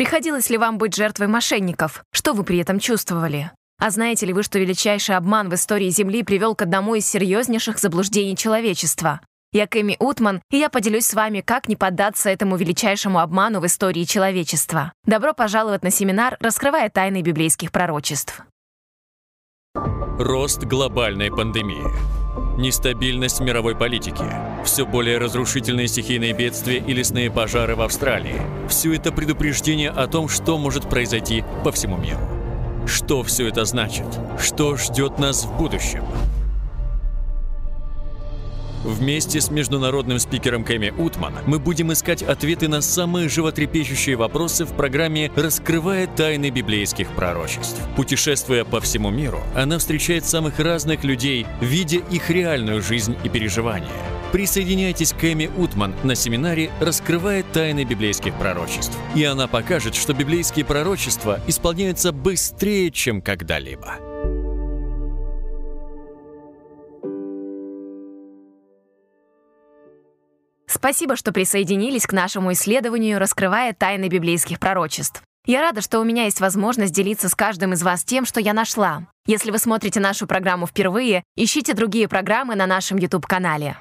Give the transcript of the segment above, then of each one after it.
Приходилось ли вам быть жертвой мошенников? Что вы при этом чувствовали? А знаете ли вы, что величайший обман в истории Земли привел к одному из серьезнейших заблуждений человечества? Я Кэми Утман, и я поделюсь с вами, как не поддаться этому величайшему обману в истории человечества. Добро пожаловать на семинар «Раскрывая тайны библейских пророчеств». Рост глобальной пандемии. Нестабильность мировой политики. Все более разрушительные стихийные бедствия и лесные пожары в Австралии. Все это предупреждение о том, что может произойти по всему миру. Что все это значит? Что ждет нас в будущем? Вместе с международным спикером Кэми Утман мы будем искать ответы на самые животрепещущие вопросы в программе «Раскрывая тайны библейских пророчеств». Путешествуя по всему миру, она встречает самых разных людей, видя их реальную жизнь и переживания. Присоединяйтесь к Эми Утман на семинаре «Раскрывая тайны библейских пророчеств». И она покажет, что библейские пророчества исполняются быстрее, чем когда-либо. Спасибо, что присоединились к нашему исследованию, раскрывая тайны библейских пророчеств. Я рада, что у меня есть возможность делиться с каждым из вас тем, что я нашла. Если вы смотрите нашу программу впервые, ищите другие программы на нашем YouTube-канале.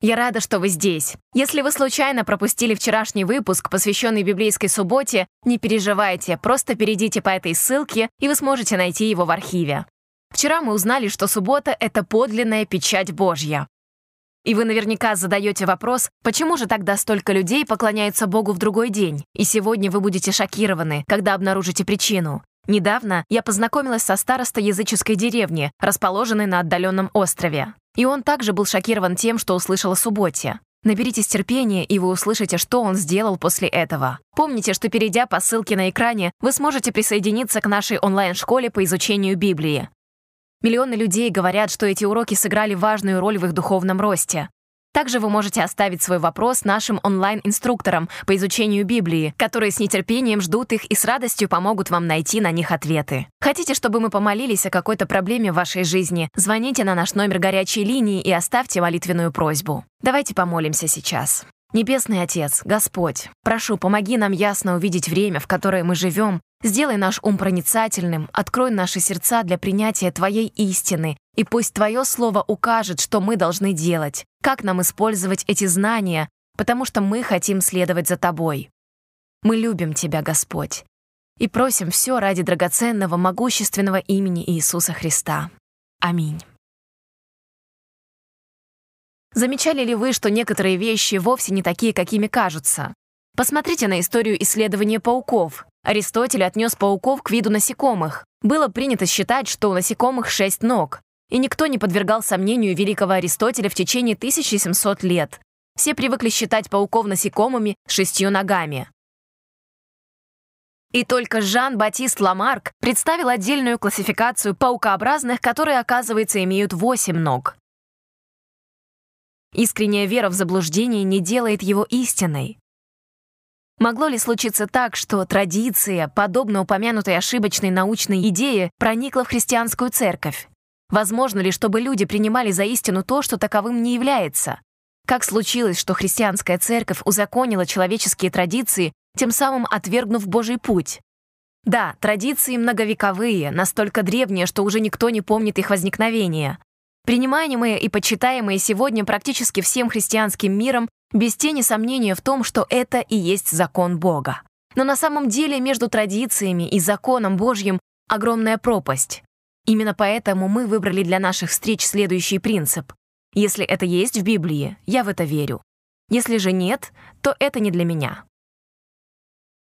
Я рада, что вы здесь. Если вы случайно пропустили вчерашний выпуск, посвященный библейской субботе, не переживайте, просто перейдите по этой ссылке, и вы сможете найти его в архиве. Вчера мы узнали, что суббота — это подлинная печать Божья. И вы наверняка задаете вопрос, почему же тогда столько людей поклоняются Богу в другой день? И сегодня вы будете шокированы, когда обнаружите причину. Недавно я познакомилась со старостой языческой деревни, расположенной на отдаленном острове. И он также был шокирован тем, что услышал о субботе. Наберитесь терпения, и вы услышите, что он сделал после этого. Помните, что перейдя по ссылке на экране, вы сможете присоединиться к нашей онлайн-школе по изучению Библии. Миллионы людей говорят, что эти уроки сыграли важную роль в их духовном росте. Также вы можете оставить свой вопрос нашим онлайн-инструкторам по изучению Библии, которые с нетерпением ждут их и с радостью помогут вам найти на них ответы. Хотите, чтобы мы помолились о какой-то проблеме в вашей жизни? Звоните на наш номер горячей линии и оставьте молитвенную просьбу. Давайте помолимся сейчас. Небесный Отец, Господь, прошу, помоги нам ясно увидеть время, в которое мы живем, сделай наш ум проницательным, открой наши сердца для принятия Твоей истины, и пусть Твое Слово укажет, что мы должны делать, как нам использовать эти знания, потому что мы хотим следовать за Тобой. Мы любим Тебя, Господь, и просим все ради драгоценного, могущественного имени Иисуса Христа. Аминь. Замечали ли вы, что некоторые вещи вовсе не такие, какими кажутся? Посмотрите на историю исследования пауков. Аристотель отнес пауков к виду насекомых. Было принято считать, что у насекомых шесть ног. И никто не подвергал сомнению великого Аристотеля в течение 1700 лет. Все привыкли считать пауков насекомыми шестью ногами. И только Жан-Батист Ламарк представил отдельную классификацию паукообразных, которые, оказывается, имеют восемь ног. Искренняя вера в заблуждение не делает его истиной. Могло ли случиться так, что традиция, подобно упомянутой ошибочной научной идее, проникла в христианскую церковь? Возможно ли, чтобы люди принимали за истину то, что таковым не является? Как случилось, что христианская церковь узаконила человеческие традиции, тем самым отвергнув Божий путь? Да, традиции многовековые, настолько древние, что уже никто не помнит их возникновения. Принимаемые и почитаемые сегодня практически всем христианским миром, без тени сомнения в том, что это и есть закон Бога. Но на самом деле между традициями и законом Божьим огромная пропасть. Именно поэтому мы выбрали для наших встреч следующий принцип. Если это есть в Библии, я в это верю. Если же нет, то это не для меня.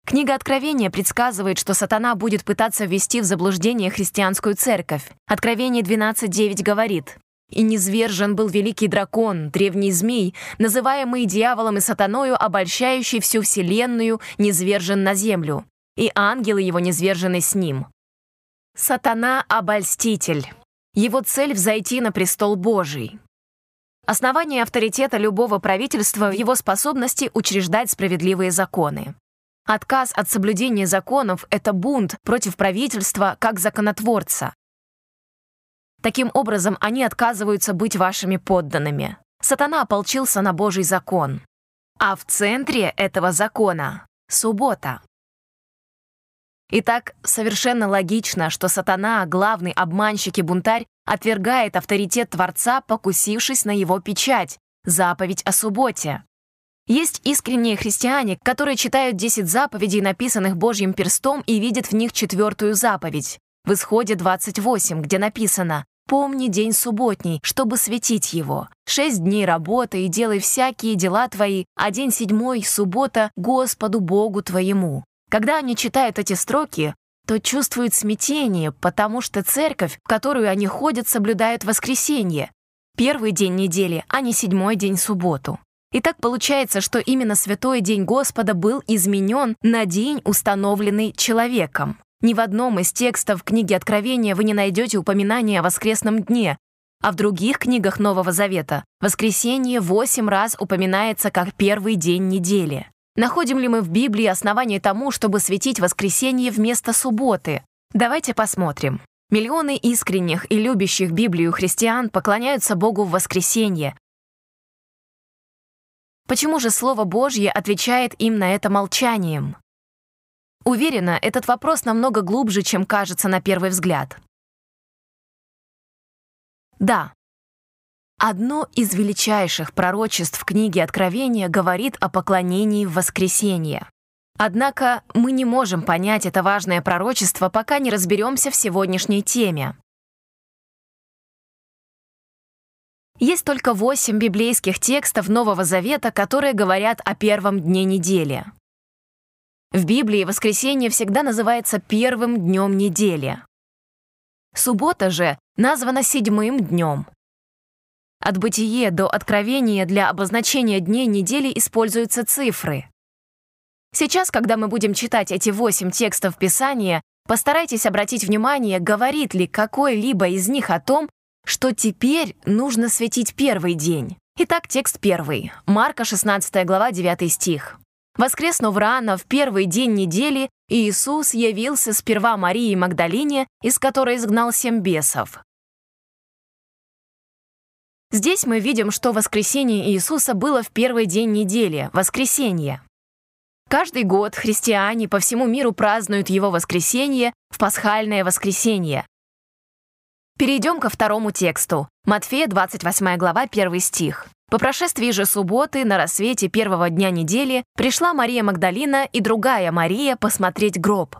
Книга Откровения предсказывает, что сатана будет пытаться ввести в заблуждение христианскую церковь. Откровение 12.9 говорит, «И низвержен был великий дракон, древний змей, называемый дьяволом и сатаною, обольщающий всю вселенную, низвержен на землю, и ангелы его низвержены с ним». Сатана — обольститель. Его цель — взойти на престол Божий. Основание авторитета любого правительства в его способности учреждать справедливые законы. Отказ от соблюдения законов — это бунт против правительства как законотворца. Таким образом, они отказываются быть вашими подданными. Сатана ополчился на Божий закон. А в центре этого закона — суббота. Итак, совершенно логично, что сатана, главный обманщик и бунтарь, отвергает авторитет Творца, покусившись на его печать, заповедь о субботе. Есть искренние христиане, которые читают 10 заповедей, написанных Божьим перстом, и видят в них четвертую заповедь. В Исходе 28, где написано «Помни день субботний, чтобы светить его. Шесть дней работы и делай всякие дела твои, а день седьмой — суббота Господу Богу твоему». Когда они читают эти строки, то чувствуют смятение, потому что церковь, в которую они ходят, соблюдает воскресенье. Первый день недели, а не седьмой день субботу. И так получается, что именно святой день Господа был изменен на день, установленный человеком. Ни в одном из текстов книги Откровения вы не найдете упоминания о воскресном дне, а в других книгах Нового Завета воскресенье восемь раз упоминается как первый день недели. Находим ли мы в Библии основание тому, чтобы светить воскресенье вместо субботы? Давайте посмотрим. Миллионы искренних и любящих Библию христиан поклоняются Богу в воскресенье. Почему же Слово Божье отвечает им на это молчанием? Уверена, этот вопрос намного глубже, чем кажется на первый взгляд. Да, Одно из величайших пророчеств книги Откровения говорит о поклонении в воскресенье. Однако мы не можем понять это важное пророчество, пока не разберемся в сегодняшней теме. Есть только восемь библейских текстов Нового Завета, которые говорят о первом дне недели. В Библии воскресенье всегда называется первым днем недели. Суббота же названа седьмым днем, от бытие до откровения для обозначения дней недели используются цифры. Сейчас, когда мы будем читать эти восемь текстов Писания, постарайтесь обратить внимание, говорит ли какой-либо из них о том, что теперь нужно светить первый день. Итак, текст первый. Марка, 16 глава, 9 стих. «Воскреснув рано, в первый день недели, Иисус явился сперва Марии Магдалине, из которой изгнал семь бесов. Здесь мы видим, что воскресение Иисуса было в первый день недели, воскресенье. Каждый год христиане по всему миру празднуют его воскресенье в пасхальное воскресенье. Перейдем ко второму тексту. Матфея, 28 глава, 1 стих. По прошествии же субботы на рассвете первого дня недели пришла Мария Магдалина и другая Мария посмотреть гроб.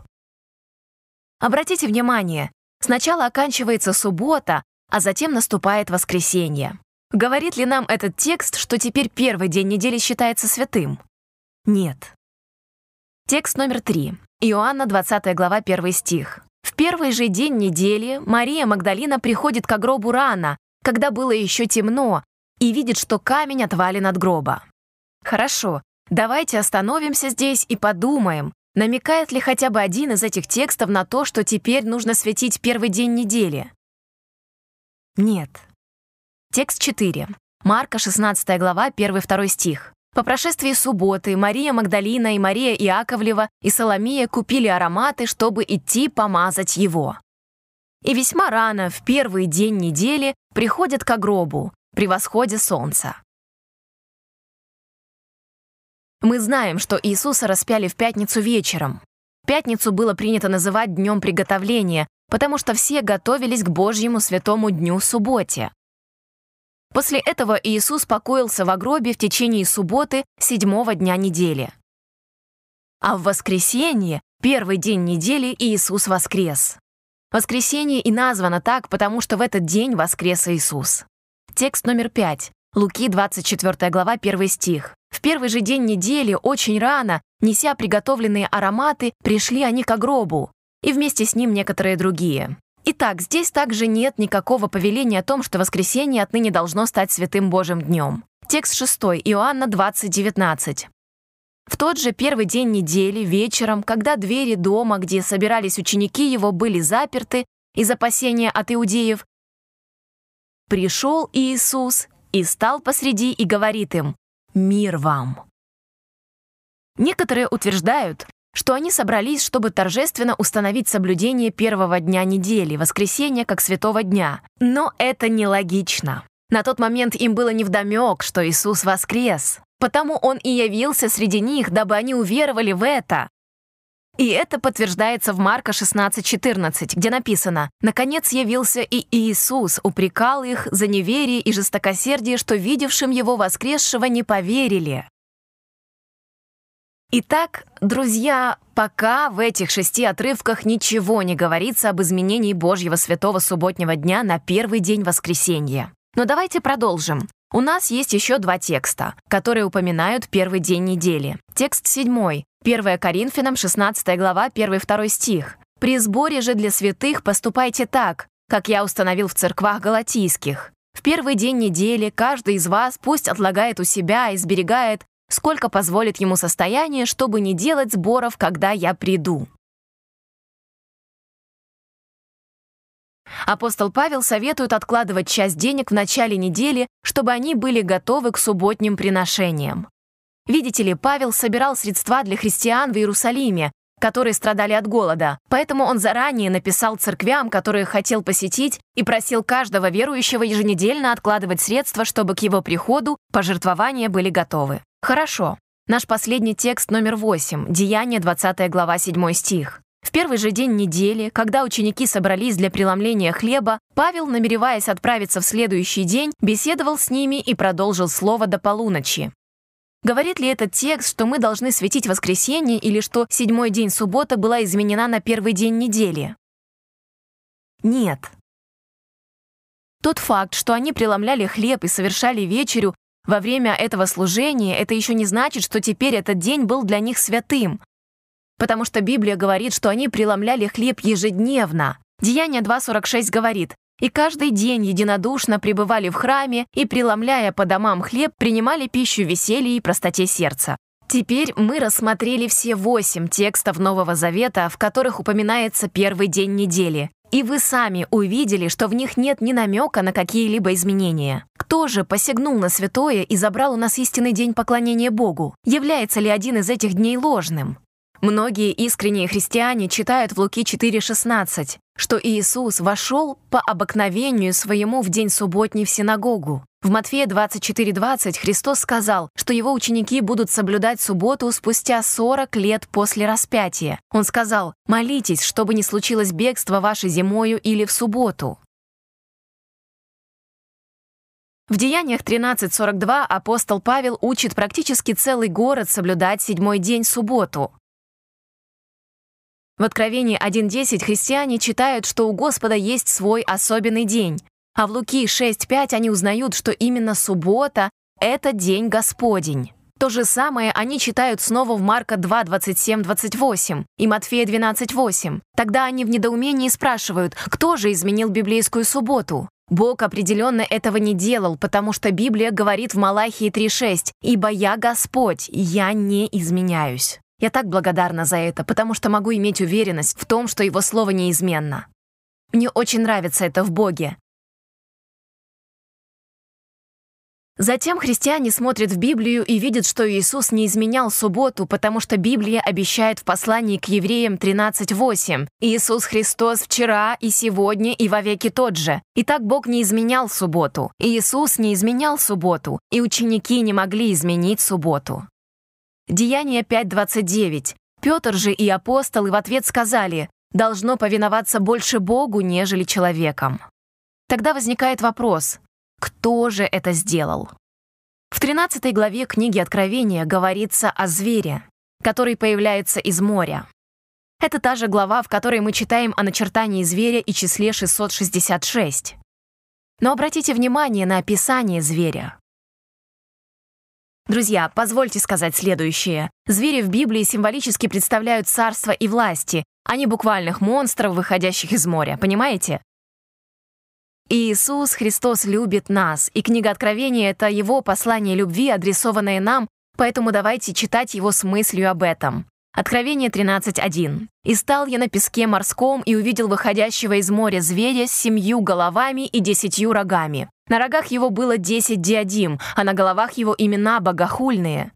Обратите внимание, сначала оканчивается суббота, а затем наступает воскресенье. Говорит ли нам этот текст, что теперь первый день недели считается святым? Нет. Текст номер три. Иоанна, 20 глава, 1 стих. В первый же день недели Мария Магдалина приходит к гробу рано, когда было еще темно, и видит, что камень отвален от гроба. Хорошо, давайте остановимся здесь и подумаем, намекает ли хотя бы один из этих текстов на то, что теперь нужно светить первый день недели. Нет. Текст 4. Марка, 16 глава, 1-2 стих. По прошествии субботы Мария Магдалина и Мария Иаковлева и Соломия купили ароматы, чтобы идти помазать его. И весьма рано, в первый день недели, приходят к гробу, при восходе солнца. Мы знаем, что Иисуса распяли в пятницу вечером. Пятницу было принято называть днем приготовления, потому что все готовились к Божьему святому дню субботе. После этого Иисус покоился в гробе в течение субботы, седьмого дня недели. А в воскресенье, первый день недели, Иисус воскрес. Воскресенье и названо так, потому что в этот день воскрес Иисус. Текст номер пять. Луки, 24 глава, 1 стих. В первый же день недели, очень рано, неся приготовленные ароматы, пришли они к гробу, и вместе с ним некоторые другие. Итак, здесь также нет никакого повеления о том, что воскресенье отныне должно стать святым Божьим днем. Текст 6, Иоанна 20, 19. В тот же первый день недели, вечером, когда двери дома, где собирались ученики его, были заперты из опасения от иудеев, пришел Иисус и стал посреди и говорит им «Мир вам». Некоторые утверждают, что они собрались, чтобы торжественно установить соблюдение первого дня недели, воскресенья как святого дня. Но это нелогично. На тот момент им было невдомек, что Иисус воскрес. Потому Он и явился среди них, дабы они уверовали в это. И это подтверждается в Марка 16:14, где написано «Наконец явился и Иисус, упрекал их за неверие и жестокосердие, что видевшим его воскресшего не поверили». Итак, друзья, пока в этих шести отрывках ничего не говорится об изменении Божьего святого субботнего дня на первый день воскресенья. Но давайте продолжим. У нас есть еще два текста, которые упоминают первый день недели. Текст седьмой, 1 Коринфянам, 16 глава, 1-2 стих. «При сборе же для святых поступайте так, как я установил в церквах галатийских. В первый день недели каждый из вас пусть отлагает у себя и сберегает сколько позволит ему состояние, чтобы не делать сборов, когда я приду. Апостол Павел советует откладывать часть денег в начале недели, чтобы они были готовы к субботним приношениям. Видите ли, Павел собирал средства для христиан в Иерусалиме, которые страдали от голода, поэтому он заранее написал церквям, которые хотел посетить, и просил каждого верующего еженедельно откладывать средства, чтобы к его приходу пожертвования были готовы. Хорошо. Наш последний текст номер 8, Деяние, 20 глава, 7 стих. В первый же день недели, когда ученики собрались для преломления хлеба, Павел, намереваясь отправиться в следующий день, беседовал с ними и продолжил слово до полуночи. Говорит ли этот текст, что мы должны светить воскресенье или что седьмой день суббота была изменена на первый день недели? Нет. Тот факт, что они преломляли хлеб и совершали вечерю, во время этого служения это еще не значит, что теперь этот день был для них святым, потому что Библия говорит, что они преломляли хлеб ежедневно. Деяние 2.46 говорит, «И каждый день единодушно пребывали в храме и, преломляя по домам хлеб, принимали пищу веселья и простоте сердца». Теперь мы рассмотрели все восемь текстов Нового Завета, в которых упоминается первый день недели, и вы сами увидели, что в них нет ни намека на какие-либо изменения. Кто же посягнул на святое и забрал у нас истинный день поклонения Богу? Является ли один из этих дней ложным? Многие искренние христиане читают в Луки 4,16, что Иисус вошел по обыкновению своему в день субботний в синагогу. В Матфея 24:20 Христос сказал, что его ученики будут соблюдать субботу спустя 40 лет после распятия. Он сказал, «Молитесь, чтобы не случилось бегство ваше зимою или в субботу». В Деяниях 13.42 апостол Павел учит практически целый город соблюдать седьмой день субботу. В Откровении 1.10 христиане читают, что у Господа есть свой особенный день, а в Луки 6.5 они узнают, что именно суббота — это день Господень. То же самое они читают снова в Марка 2, 27, 28 и Матфея 12, 8. Тогда они в недоумении спрашивают, кто же изменил библейскую субботу? Бог определенно этого не делал, потому что Библия говорит в Малахии 3.6 «Ибо я Господь, я не изменяюсь». Я так благодарна за это, потому что могу иметь уверенность в том, что Его Слово неизменно. Мне очень нравится это в Боге. Затем христиане смотрят в Библию и видят, что Иисус не изменял субботу, потому что Библия обещает в послании к евреям 13.8 «Иисус Христос вчера и сегодня и вовеки тот же». Итак, Бог не изменял субботу, Иисус не изменял субботу, и ученики не могли изменить субботу. Деяние 5.29. Петр же и апостолы в ответ сказали, должно повиноваться больше Богу, нежели человеком. Тогда возникает вопрос, кто же это сделал? В 13 главе книги Откровения говорится о звере, который появляется из моря. Это та же глава, в которой мы читаем о начертании зверя и числе 666. Но обратите внимание на описание зверя. Друзья, позвольте сказать следующее. Звери в Библии символически представляют царство и власти, а не буквальных монстров, выходящих из моря, понимаете? Иисус Христос любит нас, и книга Откровения — это Его послание любви, адресованное нам, поэтому давайте читать его с мыслью об этом. Откровение 13.1. «И стал я на песке морском и увидел выходящего из моря зверя с семью головами и десятью рогами. На рогах его было десять диадим, а на головах его имена богохульные».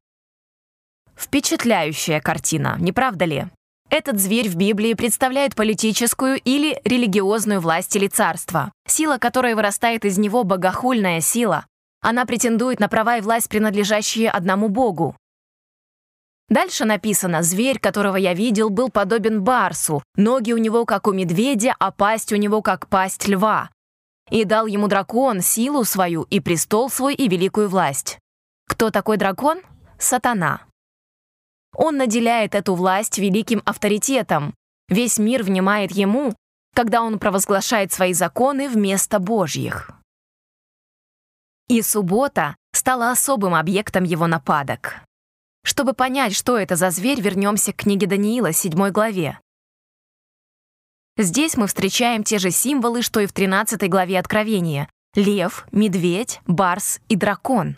Впечатляющая картина, не правда ли? Этот зверь в Библии представляет политическую или религиозную власть или царство. Сила, которая вырастает из него, богохульная сила. Она претендует на права и власть, принадлежащие одному Богу. Дальше написано «Зверь, которого я видел, был подобен барсу, ноги у него, как у медведя, а пасть у него, как пасть льва. И дал ему дракон силу свою и престол свой и великую власть». Кто такой дракон? Сатана. Он наделяет эту власть великим авторитетом. Весь мир внимает ему, когда он провозглашает свои законы вместо Божьих. И суббота стала особым объектом его нападок. Чтобы понять, что это за зверь, вернемся к книге Даниила, 7 главе. Здесь мы встречаем те же символы, что и в 13 главе Откровения — лев, медведь, барс и дракон.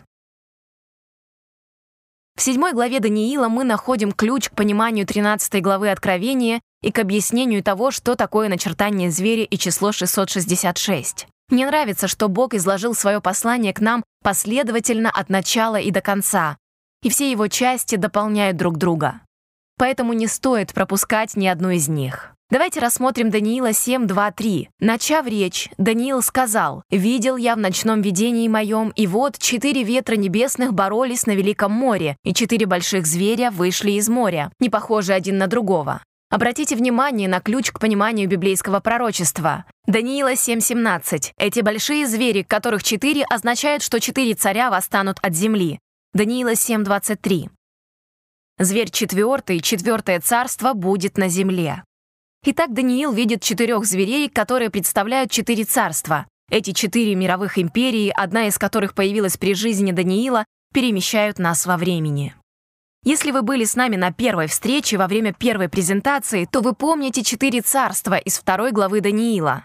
В 7 главе Даниила мы находим ключ к пониманию 13 главы Откровения и к объяснению того, что такое начертание зверя и число 666. Мне нравится, что Бог изложил свое послание к нам последовательно от начала и до конца, и все его части дополняют друг друга. Поэтому не стоит пропускать ни одну из них. Давайте рассмотрим Даниила 7, 2, 3. Начав речь, Даниил сказал, «Видел я в ночном видении моем, и вот четыре ветра небесных боролись на Великом море, и четыре больших зверя вышли из моря, не похожие один на другого. Обратите внимание на ключ к пониманию библейского пророчества. Даниила 7.17. Эти большие звери, которых четыре, означают, что четыре царя восстанут от земли. Даниила 7.23. Зверь четвертый, четвертое царство будет на земле. Итак, Даниил видит четырех зверей, которые представляют четыре царства. Эти четыре мировых империи, одна из которых появилась при жизни Даниила, перемещают нас во времени. Если вы были с нами на первой встрече во время первой презентации, то вы помните четыре царства из второй главы Даниила.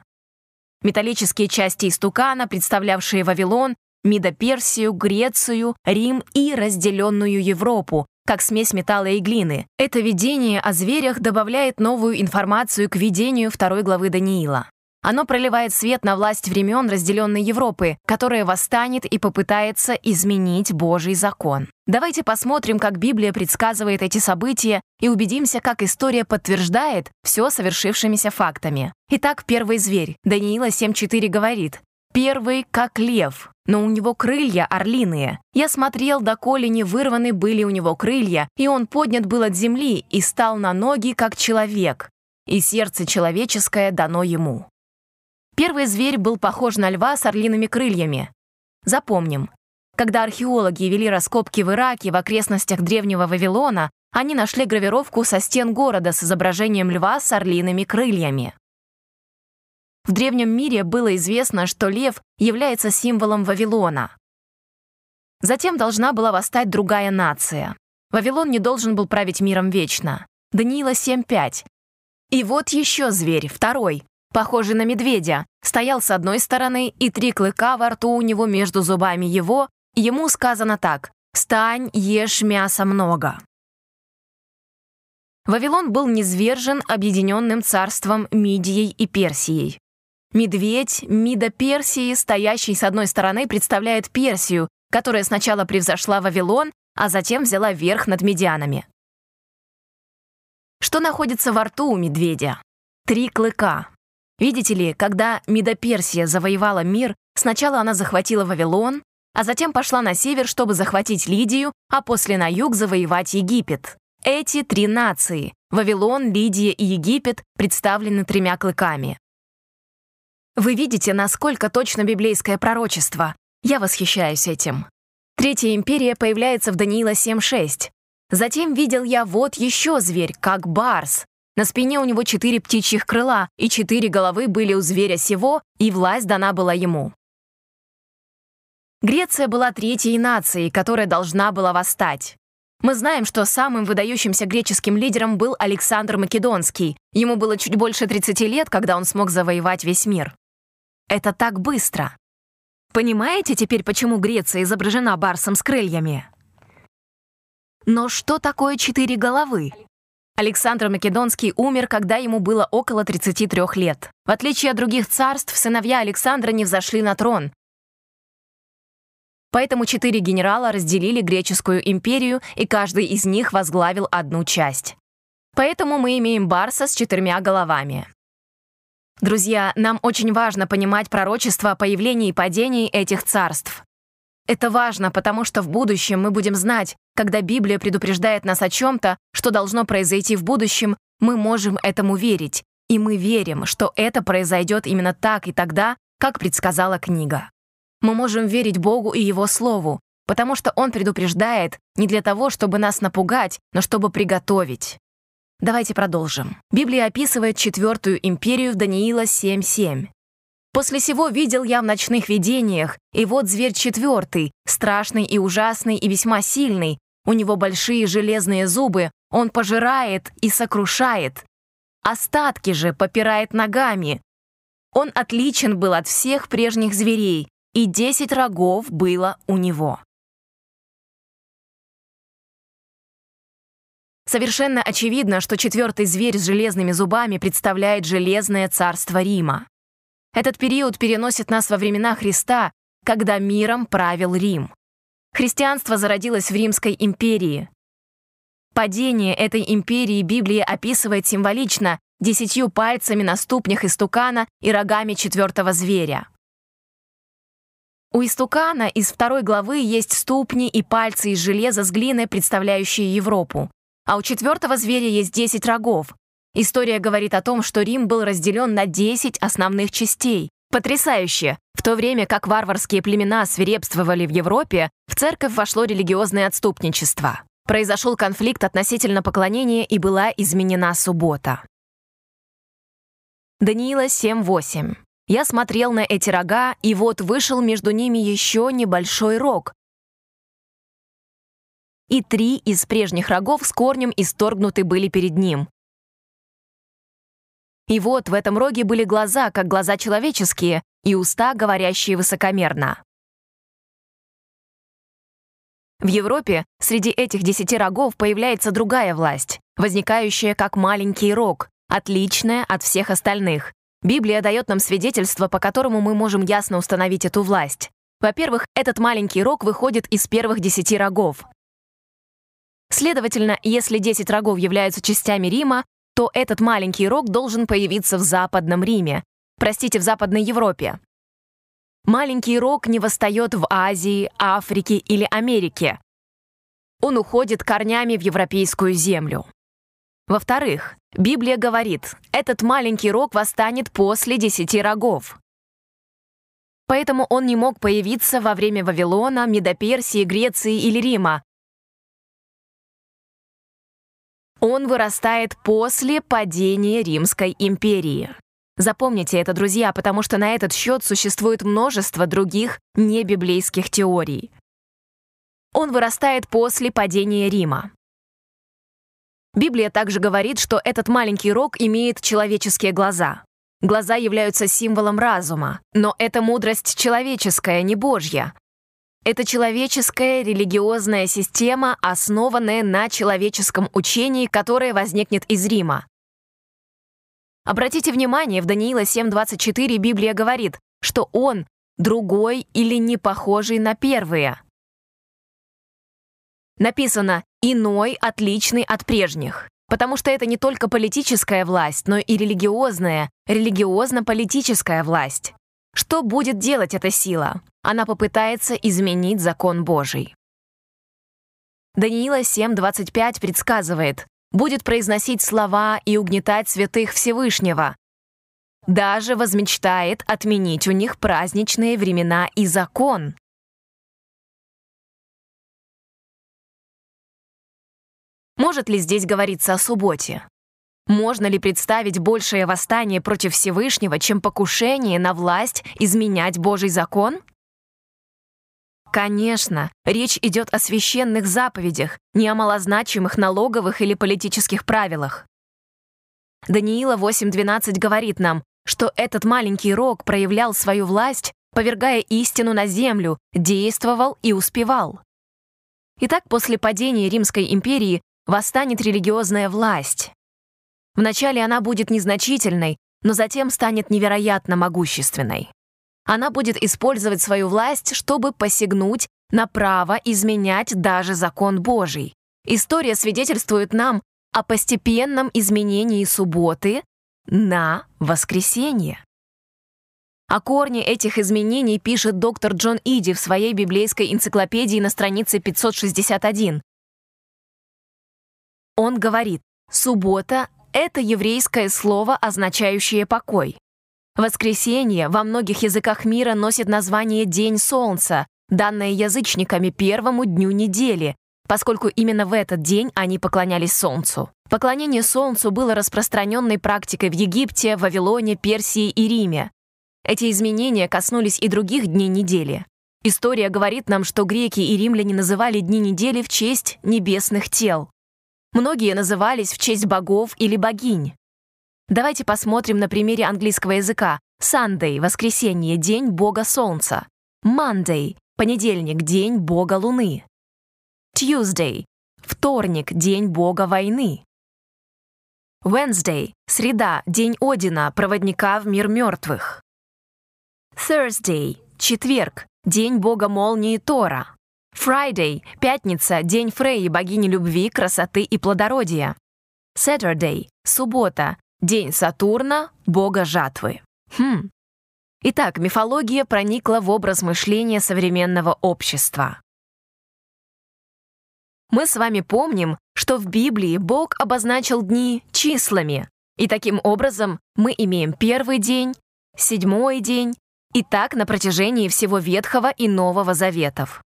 Металлические части истукана, представлявшие Вавилон, Мидоперсию, Грецию, Рим и разделенную Европу, как смесь металла и глины. Это видение о зверях добавляет новую информацию к видению второй главы Даниила. Оно проливает свет на власть времен разделенной Европы, которая восстанет и попытается изменить Божий закон. Давайте посмотрим, как Библия предсказывает эти события и убедимся, как история подтверждает все совершившимися фактами. Итак, первый зверь. Даниила 7.4 говорит, Первый, как лев, но у него крылья орлиные. Я смотрел, доколе не вырваны были у него крылья, и он поднят был от земли и стал на ноги, как человек, и сердце человеческое дано ему. Первый зверь был похож на льва с орлиными крыльями. Запомним, когда археологи вели раскопки в Ираке в окрестностях древнего Вавилона, они нашли гравировку со стен города с изображением льва с орлиными крыльями. В древнем мире было известно, что лев является символом Вавилона. Затем должна была восстать другая нация. Вавилон не должен был править миром вечно. Даниила 7.5. И вот еще зверь, второй, похожий на медведя, стоял с одной стороны, и три клыка во рту у него между зубами его, ему сказано так «Встань, ешь мяса много». Вавилон был низвержен объединенным царством Мидией и Персией. Медведь, Мида Персии, стоящий с одной стороны, представляет Персию, которая сначала превзошла Вавилон, а затем взяла верх над медианами. Что находится во рту у медведя? Три клыка. Видите ли, когда Мидоперсия завоевала мир, сначала она захватила Вавилон, а затем пошла на север, чтобы захватить Лидию, а после на юг завоевать Египет. Эти три нации — Вавилон, Лидия и Египет — представлены тремя клыками. Вы видите, насколько точно библейское пророчество. Я восхищаюсь этим. Третья империя появляется в Даниила 7.6. Затем видел я вот еще зверь, как барс. На спине у него четыре птичьих крыла, и четыре головы были у зверя сего, и власть дана была ему. Греция была третьей нацией, которая должна была восстать. Мы знаем, что самым выдающимся греческим лидером был Александр Македонский. Ему было чуть больше 30 лет, когда он смог завоевать весь мир. Это так быстро. Понимаете теперь, почему Греция изображена барсом с крыльями? Но что такое четыре головы? Александр Македонский умер, когда ему было около 33 лет. В отличие от других царств, сыновья Александра не взошли на трон. Поэтому четыре генерала разделили греческую империю, и каждый из них возглавил одну часть. Поэтому мы имеем барса с четырьмя головами. Друзья, нам очень важно понимать пророчество о появлении и падении этих царств. Это важно, потому что в будущем мы будем знать, когда Библия предупреждает нас о чем-то, что должно произойти в будущем, мы можем этому верить, и мы верим, что это произойдет именно так и тогда, как предсказала книга. Мы можем верить Богу и Его Слову, потому что Он предупреждает не для того, чтобы нас напугать, но чтобы приготовить. Давайте продолжим. Библия описывает четвертую империю в Даниила 7.7. «После сего видел я в ночных видениях, и вот зверь четвертый, страшный и ужасный и весьма сильный, у него большие железные зубы, он пожирает и сокрушает. Остатки же попирает ногами. Он отличен был от всех прежних зверей, и десять рогов было у него». Совершенно очевидно, что четвертый зверь с железными зубами представляет железное царство Рима. Этот период переносит нас во времена Христа, когда миром правил Рим. Христианство зародилось в Римской империи. Падение этой империи Библия описывает символично десятью пальцами на ступнях истукана и рогами четвертого зверя. У истукана из второй главы есть ступни и пальцы из железа с глиной, представляющие Европу. А у четвертого зверя есть 10 рогов. История говорит о том, что Рим был разделен на 10 основных частей. Потрясающе! В то время как варварские племена свирепствовали в Европе, в церковь вошло религиозное отступничество. Произошел конфликт относительно поклонения и была изменена суббота. Даниила 7.8. «Я смотрел на эти рога, и вот вышел между ними еще небольшой рог, и три из прежних рогов с корнем исторгнуты были перед ним. И вот в этом роге были глаза, как глаза человеческие, и уста, говорящие высокомерно. В Европе среди этих десяти рогов появляется другая власть, возникающая как маленький рог, отличная от всех остальных. Библия дает нам свидетельство, по которому мы можем ясно установить эту власть. Во-первых, этот маленький рог выходит из первых десяти рогов. Следовательно, если 10 рогов являются частями Рима, то этот маленький рог должен появиться в Западном Риме, простите, в Западной Европе. Маленький рог не восстает в Азии, Африке или Америке. Он уходит корнями в европейскую землю. Во-вторых, Библия говорит, этот маленький рог восстанет после десяти рогов. Поэтому он не мог появиться во время Вавилона, Медоперсии, Греции или Рима, Он вырастает после падения Римской империи. Запомните это, друзья, потому что на этот счет существует множество других небиблейских теорий. Он вырастает после падения Рима. Библия также говорит, что этот маленький рог имеет человеческие глаза. Глаза являются символом разума, но это мудрость человеческая, не Божья. Это человеческая религиозная система, основанная на человеческом учении, которое возникнет из Рима. Обратите внимание, в Даниила 7.24 Библия говорит, что он другой или не похожий на первые. Написано «иной, отличный от прежних», потому что это не только политическая власть, но и религиозная, религиозно-политическая власть. Что будет делать эта сила? Она попытается изменить закон Божий. Даниила 7.25 предсказывает, будет произносить слова и угнетать святых Всевышнего. Даже возмечтает отменить у них праздничные времена и закон. Может ли здесь говориться о субботе? Можно ли представить большее восстание против Всевышнего, чем покушение на власть изменять Божий закон? Конечно, речь идет о священных заповедях, не о малозначимых налоговых или политических правилах. Даниила 8.12 говорит нам, что этот маленький рог проявлял свою власть, повергая истину на землю, действовал и успевал. Итак, после падения Римской империи восстанет религиозная власть. Вначале она будет незначительной, но затем станет невероятно могущественной. Она будет использовать свою власть, чтобы посягнуть на право изменять даже закон Божий. История свидетельствует нам о постепенном изменении субботы на воскресенье. О корне этих изменений пишет доктор Джон Иди в своей библейской энциклопедии на странице 561. Он говорит, «Суббота — это еврейское слово, означающее покой. Воскресенье во многих языках мира носит название «День солнца», данное язычниками первому дню недели, поскольку именно в этот день они поклонялись солнцу. Поклонение солнцу было распространенной практикой в Египте, Вавилоне, Персии и Риме. Эти изменения коснулись и других дней недели. История говорит нам, что греки и римляне называли дни недели в честь небесных тел. Многие назывались в честь богов или богинь. Давайте посмотрим на примере английского языка. Sunday — воскресенье, день бога солнца. Monday — понедельник, день бога луны. Tuesday — вторник, день бога войны. Wednesday — среда, день Одина, проводника в мир мертвых. Thursday — четверг, день бога молнии Тора. Friday — пятница, день Фрейи, богини любви, красоты и плодородия. Saturday — суббота, день Сатурна, бога жатвы. Хм. Итак, мифология проникла в образ мышления современного общества. Мы с вами помним, что в Библии Бог обозначил дни числами, и таким образом мы имеем первый день, седьмой день, и так на протяжении всего Ветхого и Нового Заветов.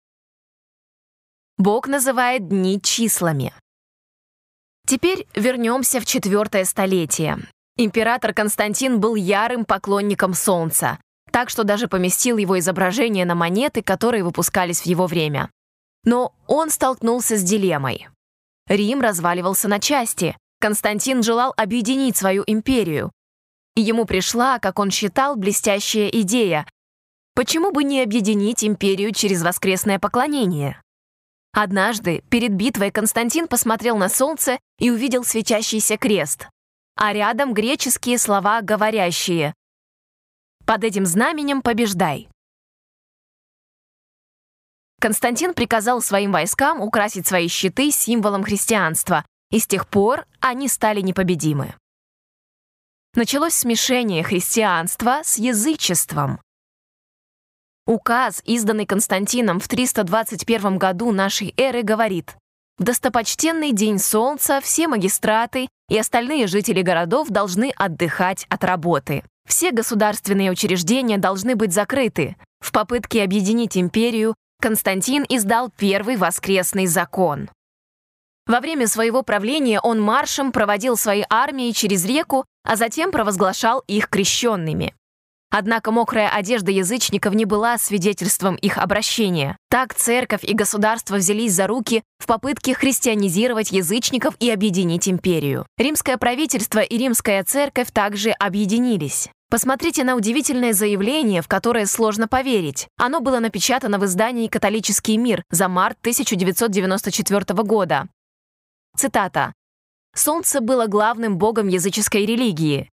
Бог называет дни числами. Теперь вернемся в четвертое столетие. Император Константин был ярым поклонником Солнца, так что даже поместил его изображение на монеты, которые выпускались в его время. Но он столкнулся с дилеммой. Рим разваливался на части, Константин желал объединить свою империю, и ему пришла, как он считал, блестящая идея. Почему бы не объединить империю через воскресное поклонение? Однажды, перед битвой, Константин посмотрел на солнце и увидел светящийся крест, а рядом греческие слова, говорящие «Под этим знаменем побеждай». Константин приказал своим войскам украсить свои щиты символом христианства, и с тех пор они стали непобедимы началось смешение христианства с язычеством. Указ, изданный Константином в 321 году нашей эры, говорит «В достопочтенный день солнца все магистраты и остальные жители городов должны отдыхать от работы. Все государственные учреждения должны быть закрыты. В попытке объединить империю Константин издал первый воскресный закон. Во время своего правления он маршем проводил свои армии через реку, а затем провозглашал их крещенными. Однако мокрая одежда язычников не была свидетельством их обращения. Так церковь и государство взялись за руки в попытке христианизировать язычников и объединить империю. Римское правительство и римская церковь также объединились. Посмотрите на удивительное заявление, в которое сложно поверить. Оно было напечатано в издании «Католический мир» за март 1994 года. Цитата. «Солнце было главным богом языческой религии.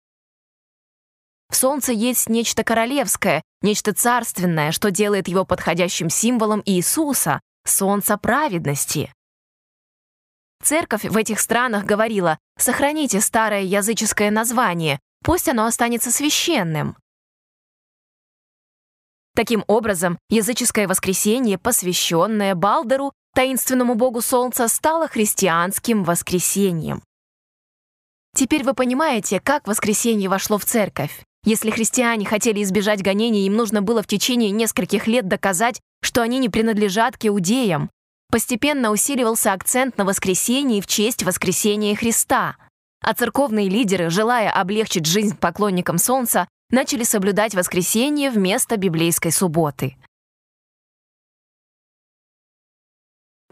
В солнце есть нечто королевское, нечто царственное, что делает его подходящим символом Иисуса, солнца праведности. Церковь в этих странах говорила, сохраните старое языческое название, пусть оно останется священным. Таким образом, языческое воскресенье, посвященное Балдеру, таинственному богу солнца стало христианским воскресением. Теперь вы понимаете, как воскресенье вошло в церковь. Если христиане хотели избежать гонений, им нужно было в течение нескольких лет доказать, что они не принадлежат к иудеям. Постепенно усиливался акцент на воскресении в честь воскресения Христа. А церковные лидеры, желая облегчить жизнь поклонникам солнца, начали соблюдать воскресенье вместо библейской субботы.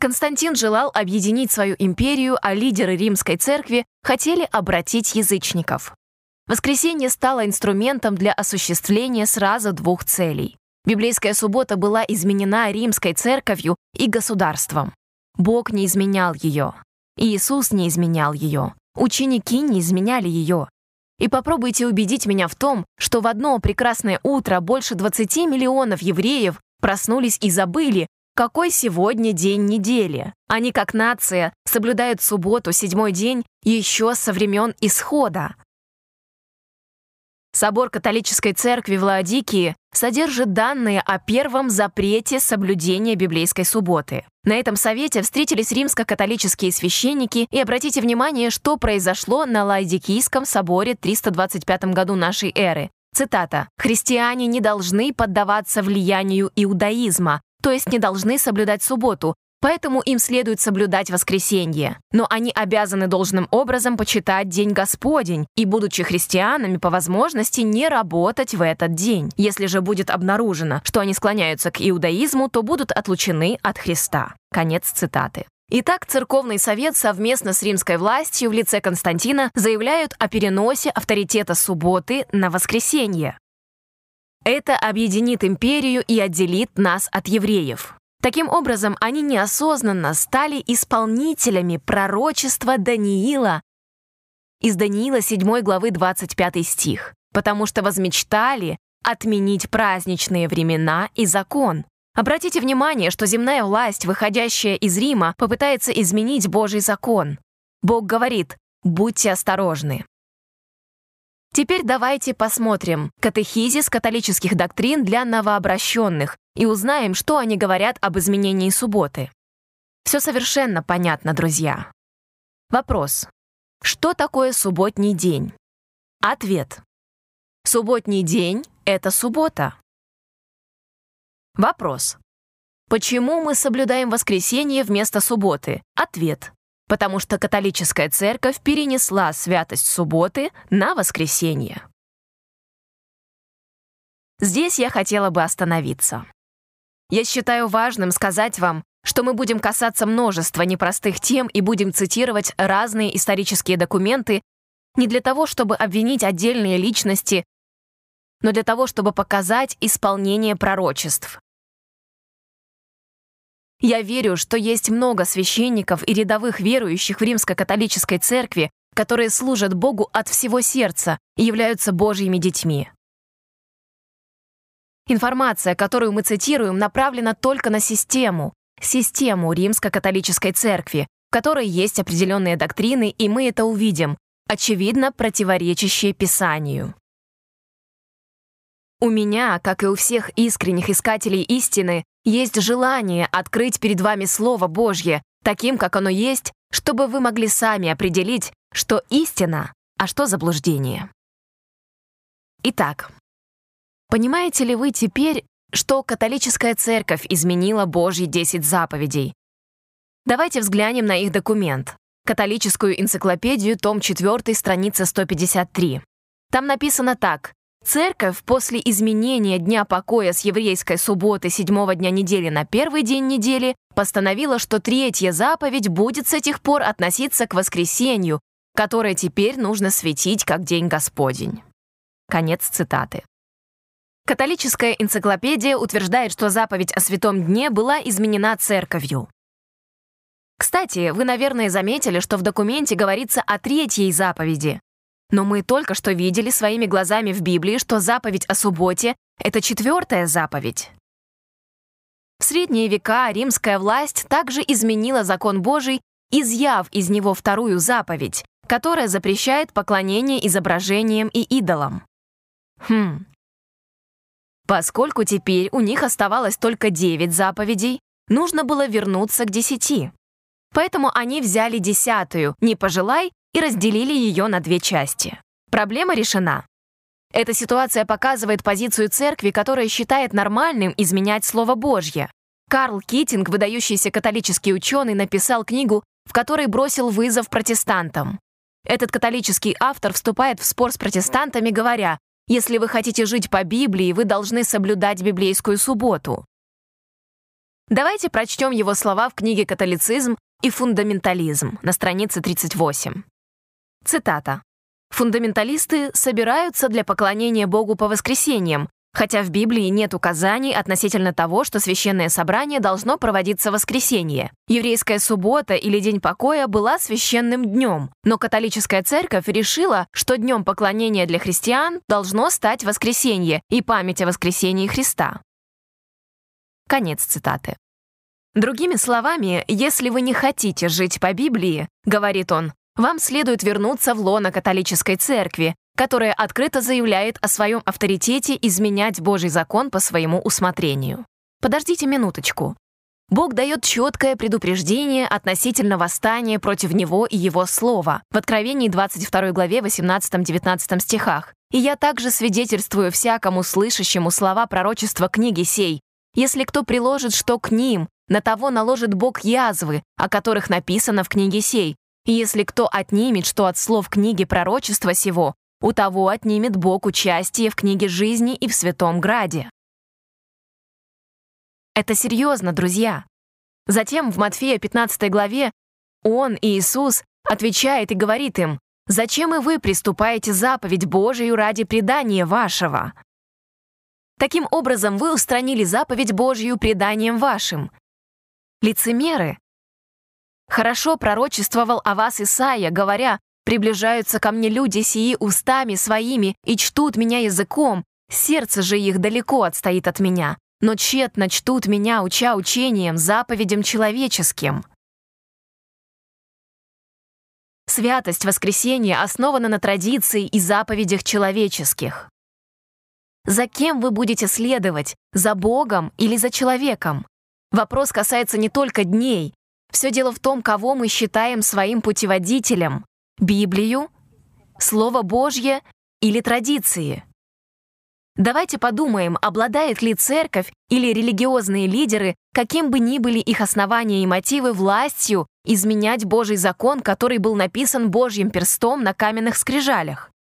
Константин желал объединить свою империю, а лидеры римской церкви хотели обратить язычников. Воскресенье стало инструментом для осуществления сразу двух целей. Библейская суббота была изменена римской церковью и государством. Бог не изменял ее. Иисус не изменял ее. Ученики не изменяли ее. И попробуйте убедить меня в том, что в одно прекрасное утро больше 20 миллионов евреев проснулись и забыли, какой сегодня день недели. Они, как нация, соблюдают субботу, седьмой день, еще со времен Исхода. Собор католической церкви в Лаодикии содержит данные о первом запрете соблюдения библейской субботы. На этом совете встретились римско-католические священники, и обратите внимание, что произошло на Лаодикийском соборе 325 году нашей эры. Цитата. «Христиане не должны поддаваться влиянию иудаизма, то есть не должны соблюдать субботу, поэтому им следует соблюдать воскресенье. Но они обязаны должным образом почитать День Господень и, будучи христианами, по возможности не работать в этот день. Если же будет обнаружено, что они склоняются к иудаизму, то будут отлучены от Христа. Конец цитаты. Итак, церковный совет совместно с римской властью в лице Константина заявляют о переносе авторитета субботы на воскресенье. Это объединит империю и отделит нас от евреев. Таким образом, они неосознанно стали исполнителями пророчества Даниила из Даниила 7 главы 25 стих, потому что возмечтали отменить праздничные времена и закон. Обратите внимание, что земная власть, выходящая из Рима, попытается изменить Божий закон. Бог говорит «будьте осторожны». Теперь давайте посмотрим катехизис католических доктрин для новообращенных, и узнаем, что они говорят об изменении субботы. Все совершенно понятно, друзья. Вопрос. Что такое субботний день? Ответ. Субботний день — это суббота. Вопрос. Почему мы соблюдаем воскресенье вместо субботы? Ответ. Потому что католическая церковь перенесла святость субботы на воскресенье. Здесь я хотела бы остановиться. Я считаю важным сказать вам, что мы будем касаться множества непростых тем и будем цитировать разные исторические документы не для того, чтобы обвинить отдельные личности, но для того, чтобы показать исполнение пророчеств. Я верю, что есть много священников и рядовых верующих в римско-католической церкви, которые служат Богу от всего сердца и являются Божьими детьми. Информация, которую мы цитируем, направлена только на систему, систему Римско-католической церкви, в которой есть определенные доктрины, и мы это увидим, очевидно противоречащие Писанию. У меня, как и у всех искренних искателей истины, есть желание открыть перед вами Слово Божье, таким, как оно есть, чтобы вы могли сами определить, что истина, а что заблуждение. Итак, Понимаете ли вы теперь, что католическая церковь изменила Божьи 10 заповедей? Давайте взглянем на их документ. Католическую энциклопедию, том 4, страница 153. Там написано так. Церковь после изменения дня покоя с еврейской субботы седьмого дня недели на первый день недели постановила, что третья заповедь будет с этих пор относиться к воскресенью, которое теперь нужно светить как День Господень. Конец цитаты. Католическая энциклопедия утверждает, что заповедь о Святом Дне была изменена церковью. Кстати, вы, наверное, заметили, что в документе говорится о третьей заповеди. Но мы только что видели своими глазами в Библии, что заповедь о субботе — это четвертая заповедь. В средние века римская власть также изменила закон Божий, изъяв из него вторую заповедь, которая запрещает поклонение изображениям и идолам. Хм, Поскольку теперь у них оставалось только 9 заповедей, нужно было вернуться к 10. Поэтому они взяли десятую «не пожелай» и разделили ее на две части. Проблема решена. Эта ситуация показывает позицию церкви, которая считает нормальным изменять Слово Божье. Карл Китинг, выдающийся католический ученый, написал книгу, в которой бросил вызов протестантам. Этот католический автор вступает в спор с протестантами, говоря, если вы хотите жить по Библии, вы должны соблюдать библейскую субботу. Давайте прочтем его слова в книге «Католицизм и фундаментализм» на странице 38. Цитата. «Фундаменталисты собираются для поклонения Богу по воскресеньям, хотя в Библии нет указаний относительно того, что священное собрание должно проводиться в воскресенье. Еврейская суббота или День покоя была священным днем, но католическая церковь решила, что днем поклонения для христиан должно стать воскресенье и память о воскресении Христа. Конец цитаты. Другими словами, если вы не хотите жить по Библии, говорит он, вам следует вернуться в лоно католической церкви, которое открыто заявляет о своем авторитете изменять Божий закон по своему усмотрению. Подождите минуточку. Бог дает четкое предупреждение относительно восстания против Него и Его Слова в Откровении 22 главе 18-19 стихах. «И я также свидетельствую всякому слышащему слова пророчества книги сей. Если кто приложит что к ним, на того наложит Бог язвы, о которых написано в книге сей. Если кто отнимет что от слов книги пророчества сего, у того отнимет Бог участие в книге жизни и в святом граде». Это серьезно, друзья. Затем в Матфея 15 главе Он, Иисус, отвечает и говорит им, «Зачем и вы приступаете заповедь Божию ради предания вашего?» Таким образом, вы устранили заповедь Божью преданием вашим. Лицемеры. Хорошо пророчествовал о вас Исаия, говоря, «Приближаются ко мне люди сии устами своими и чтут меня языком, сердце же их далеко отстоит от меня но тщетно чтут меня, уча учением, заповедям человеческим. Святость воскресения основана на традиции и заповедях человеческих. За кем вы будете следовать, за Богом или за человеком? Вопрос касается не только дней. Все дело в том, кого мы считаем своим путеводителем — Библию, Слово Божье или традиции. Давайте подумаем, обладает ли церковь или религиозные лидеры, каким бы ни были их основания и мотивы, властью изменять Божий закон, который был написан Божьим перстом на каменных скрижалях.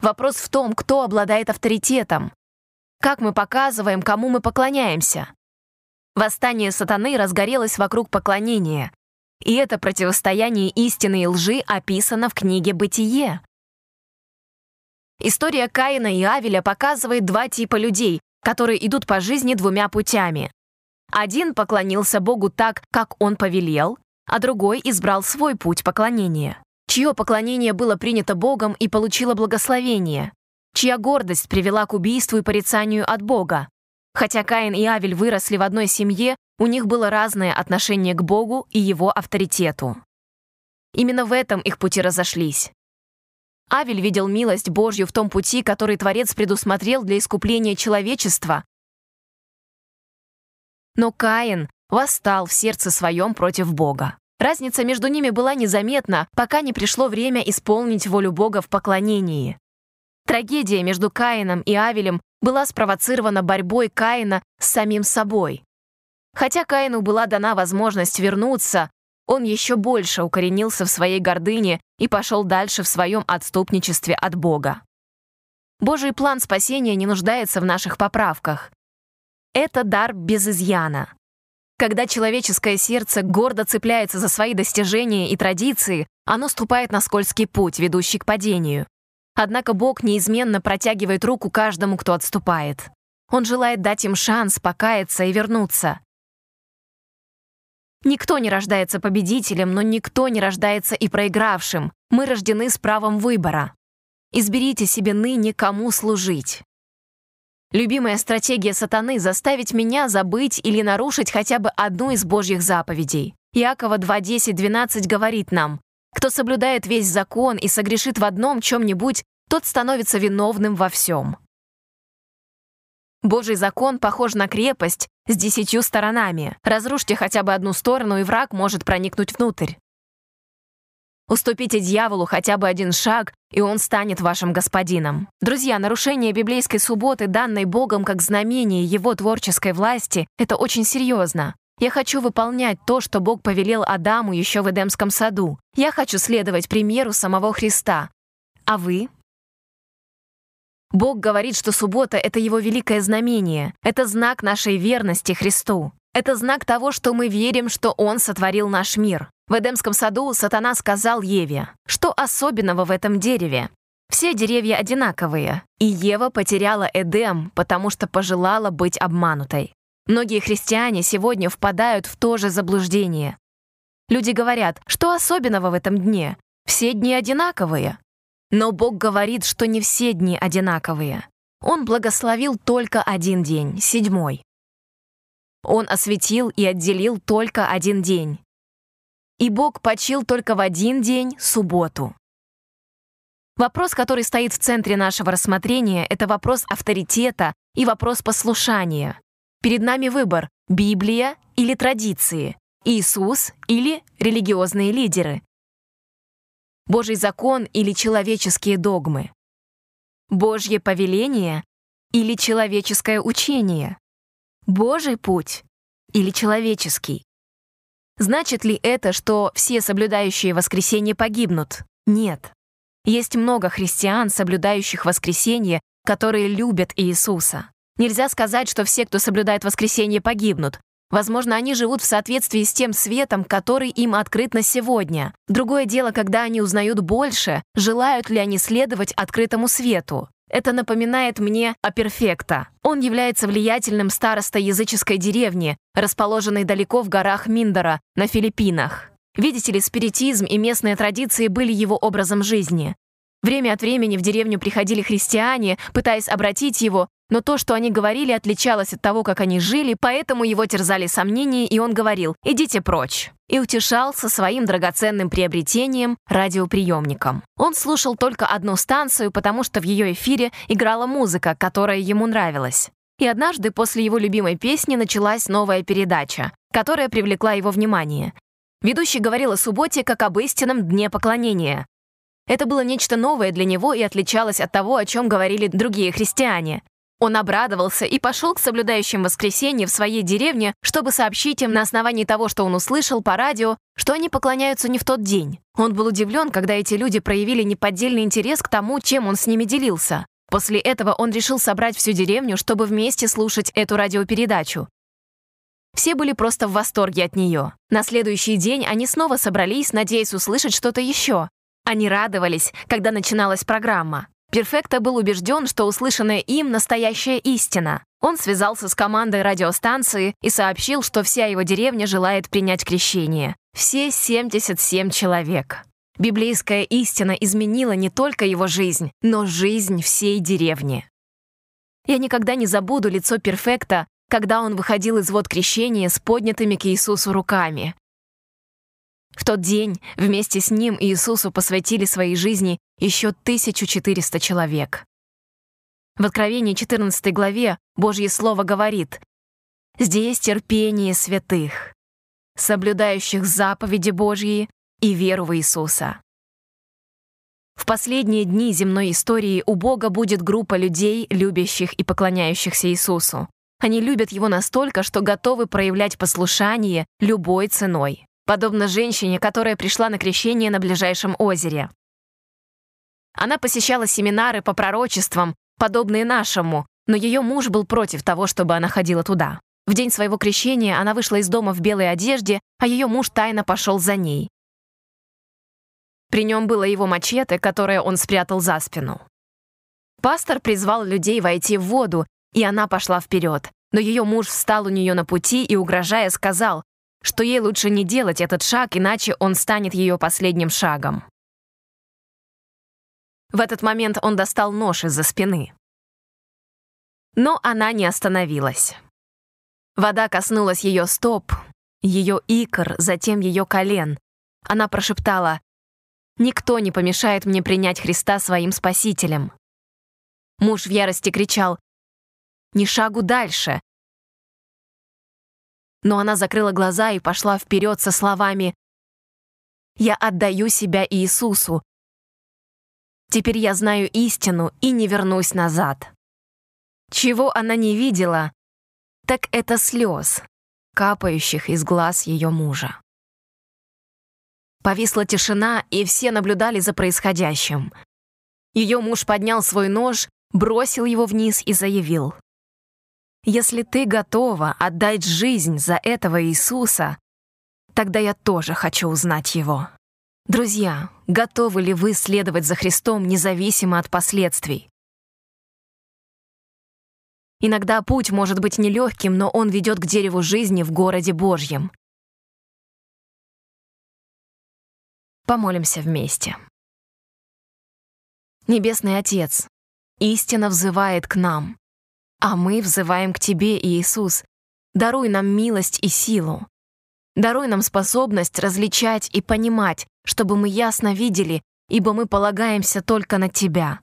Вопрос в том, кто обладает авторитетом. Как мы показываем, кому мы поклоняемся. Восстание сатаны разгорелось вокруг поклонения. И это противостояние истины и лжи описано в книге «Бытие». История Каина и Авеля показывает два типа людей, которые идут по жизни двумя путями. Один поклонился Богу так, как он повелел, а другой избрал свой путь поклонения. Чье поклонение было принято Богом и получило благословение? Чья гордость привела к убийству и порицанию от Бога? Хотя Каин и Авель выросли в одной семье, у них было разное отношение к Богу и его авторитету. Именно в этом их пути разошлись. Авель видел милость Божью в том пути, который Творец предусмотрел для искупления человечества. Но Каин восстал в сердце своем против Бога. Разница между ними была незаметна, пока не пришло время исполнить волю Бога в поклонении. Трагедия между Каином и Авелем была спровоцирована борьбой Каина с самим собой. Хотя Каину была дана возможность вернуться, он еще больше укоренился в своей гордыне и пошел дальше в своем отступничестве от Бога. Божий план спасения не нуждается в наших поправках. Это дар без изъяна. Когда человеческое сердце гордо цепляется за свои достижения и традиции, оно ступает на скользкий путь, ведущий к падению. Однако Бог неизменно протягивает руку каждому, кто отступает. Он желает дать им шанс покаяться и вернуться. Никто не рождается победителем, но никто не рождается и проигравшим. Мы рождены с правом выбора. Изберите себе ныне, кому служить. Любимая стратегия сатаны — заставить меня забыть или нарушить хотя бы одну из Божьих заповедей. Иакова 2.10.12 говорит нам, «Кто соблюдает весь закон и согрешит в одном чем-нибудь, тот становится виновным во всем». Божий закон похож на крепость с десятью сторонами. Разрушьте хотя бы одну сторону, и враг может проникнуть внутрь. Уступите дьяволу хотя бы один шаг, и он станет вашим господином. Друзья, нарушение библейской субботы, данной Богом как знамение его творческой власти, это очень серьезно. Я хочу выполнять то, что Бог повелел Адаму еще в Эдемском саду. Я хочу следовать примеру самого Христа. А вы? Бог говорит, что суббота — это Его великое знамение. Это знак нашей верности Христу. Это знак того, что мы верим, что Он сотворил наш мир. В Эдемском саду сатана сказал Еве, что особенного в этом дереве? Все деревья одинаковые, и Ева потеряла Эдем, потому что пожелала быть обманутой. Многие христиане сегодня впадают в то же заблуждение. Люди говорят, что особенного в этом дне? Все дни одинаковые. Но Бог говорит, что не все дни одинаковые. Он благословил только один день, седьмой. Он осветил и отделил только один день. И Бог почил только в один день, субботу. Вопрос, который стоит в центре нашего рассмотрения, это вопрос авторитета и вопрос послушания. Перед нами выбор — Библия или традиции, Иисус или религиозные лидеры, Божий закон или человеческие догмы, Божье повеление или человеческое учение, Божий путь или человеческий. Значит ли это, что все соблюдающие воскресенье погибнут? Нет. Есть много христиан, соблюдающих воскресенье, которые любят Иисуса. Нельзя сказать, что все, кто соблюдает воскресенье, погибнут. Возможно, они живут в соответствии с тем светом, который им открыт на сегодня. Другое дело, когда они узнают больше, желают ли они следовать открытому свету. Это напоминает мне о Перфекта. Он является влиятельным старостой языческой деревни, расположенной далеко в горах Миндора, на Филиппинах. Видите ли, спиритизм и местные традиции были его образом жизни. Время от времени в деревню приходили христиане, пытаясь обратить его, но то, что они говорили, отличалось от того, как они жили, поэтому его терзали сомнения, и он говорил «идите прочь» и утешался своим драгоценным приобретением — радиоприемником. Он слушал только одну станцию, потому что в ее эфире играла музыка, которая ему нравилась. И однажды после его любимой песни началась новая передача, которая привлекла его внимание. Ведущий говорил о субботе как об истинном дне поклонения. Это было нечто новое для него и отличалось от того, о чем говорили другие христиане. Он обрадовался и пошел к соблюдающим воскресенье в своей деревне, чтобы сообщить им на основании того, что он услышал по радио, что они поклоняются не в тот день. Он был удивлен, когда эти люди проявили неподдельный интерес к тому, чем он с ними делился. После этого он решил собрать всю деревню, чтобы вместе слушать эту радиопередачу. Все были просто в восторге от нее. На следующий день они снова собрались, надеясь услышать что-то еще. Они радовались, когда начиналась программа. Перфекто был убежден, что услышанное им — настоящая истина. Он связался с командой радиостанции и сообщил, что вся его деревня желает принять крещение. Все 77 человек. Библейская истина изменила не только его жизнь, но жизнь всей деревни. Я никогда не забуду лицо Перфекта, когда он выходил из вод крещения с поднятыми к Иисусу руками. В тот день вместе с ним Иисусу посвятили своей жизни еще 1400 человек. В Откровении 14 главе Божье Слово говорит «Здесь терпение святых, соблюдающих заповеди Божьи и веру в Иисуса». В последние дни земной истории у Бога будет группа людей, любящих и поклоняющихся Иисусу. Они любят Его настолько, что готовы проявлять послушание любой ценой, подобно женщине, которая пришла на крещение на ближайшем озере. Она посещала семинары по пророчествам, подобные нашему, но ее муж был против того, чтобы она ходила туда. В день своего крещения она вышла из дома в белой одежде, а ее муж тайно пошел за ней. При нем было его мачете, которое он спрятал за спину. Пастор призвал людей войти в воду, и она пошла вперед. Но ее муж встал у нее на пути и, угрожая, сказал, что ей лучше не делать этот шаг, иначе он станет ее последним шагом. В этот момент он достал нож из-за спины. Но она не остановилась. Вода коснулась ее стоп, ее икр, затем ее колен. Она прошептала, «Никто не помешает мне принять Христа своим спасителем». Муж в ярости кричал, ни шагу дальше. Но она закрыла глаза и пошла вперед со словами «Я отдаю себя Иисусу. Теперь я знаю истину и не вернусь назад». Чего она не видела, так это слез, капающих из глаз ее мужа. Повисла тишина, и все наблюдали за происходящим. Ее муж поднял свой нож, бросил его вниз и заявил — если ты готова отдать жизнь за этого Иисуса, тогда я тоже хочу узнать Его. Друзья, готовы ли вы следовать за Христом независимо от последствий? Иногда путь может быть нелегким, но он ведет к дереву жизни в городе Божьем. Помолимся вместе. Небесный Отец, истина взывает к нам. А мы взываем к Тебе, Иисус. Даруй нам милость и силу. Даруй нам способность различать и понимать, чтобы мы ясно видели, ибо мы полагаемся только на Тебя.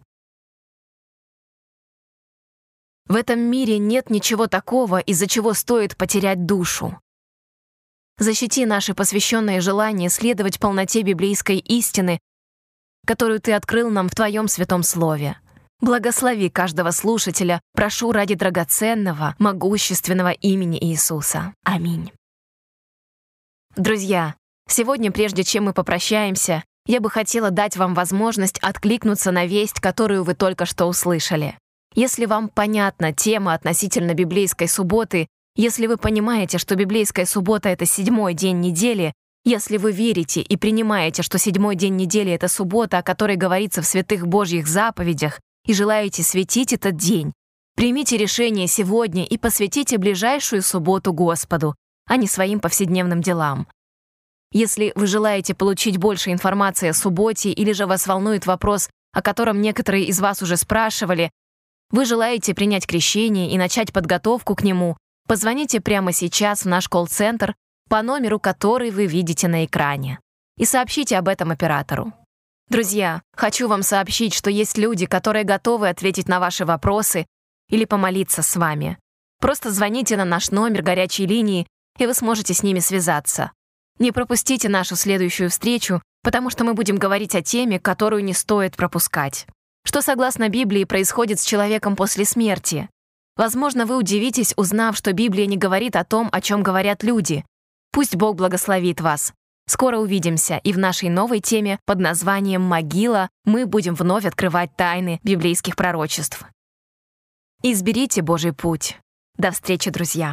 В этом мире нет ничего такого, из-за чего стоит потерять душу. Защити наши посвященные желания следовать полноте библейской истины, которую Ты открыл нам в Твоем святом слове. Благослови каждого слушателя, прошу ради драгоценного, могущественного имени Иисуса. Аминь. Друзья, сегодня, прежде чем мы попрощаемся, я бы хотела дать вам возможность откликнуться на весть, которую вы только что услышали. Если вам понятна тема относительно библейской субботы, если вы понимаете, что библейская суббота — это седьмой день недели, если вы верите и принимаете, что седьмой день недели — это суббота, о которой говорится в святых Божьих заповедях, и желаете светить этот день, примите решение сегодня и посвятите ближайшую субботу Господу, а не своим повседневным делам. Если вы желаете получить больше информации о субботе или же вас волнует вопрос, о котором некоторые из вас уже спрашивали, вы желаете принять крещение и начать подготовку к нему, позвоните прямо сейчас в наш колл-центр по номеру, который вы видите на экране, и сообщите об этом оператору. Друзья, хочу вам сообщить, что есть люди, которые готовы ответить на ваши вопросы или помолиться с вами. Просто звоните на наш номер горячей линии, и вы сможете с ними связаться. Не пропустите нашу следующую встречу, потому что мы будем говорить о теме, которую не стоит пропускать. Что, согласно Библии, происходит с человеком после смерти? Возможно, вы удивитесь, узнав, что Библия не говорит о том, о чем говорят люди. Пусть Бог благословит вас. Скоро увидимся, и в нашей новой теме под названием «Могила» мы будем вновь открывать тайны библейских пророчеств. Изберите Божий путь. До встречи, друзья!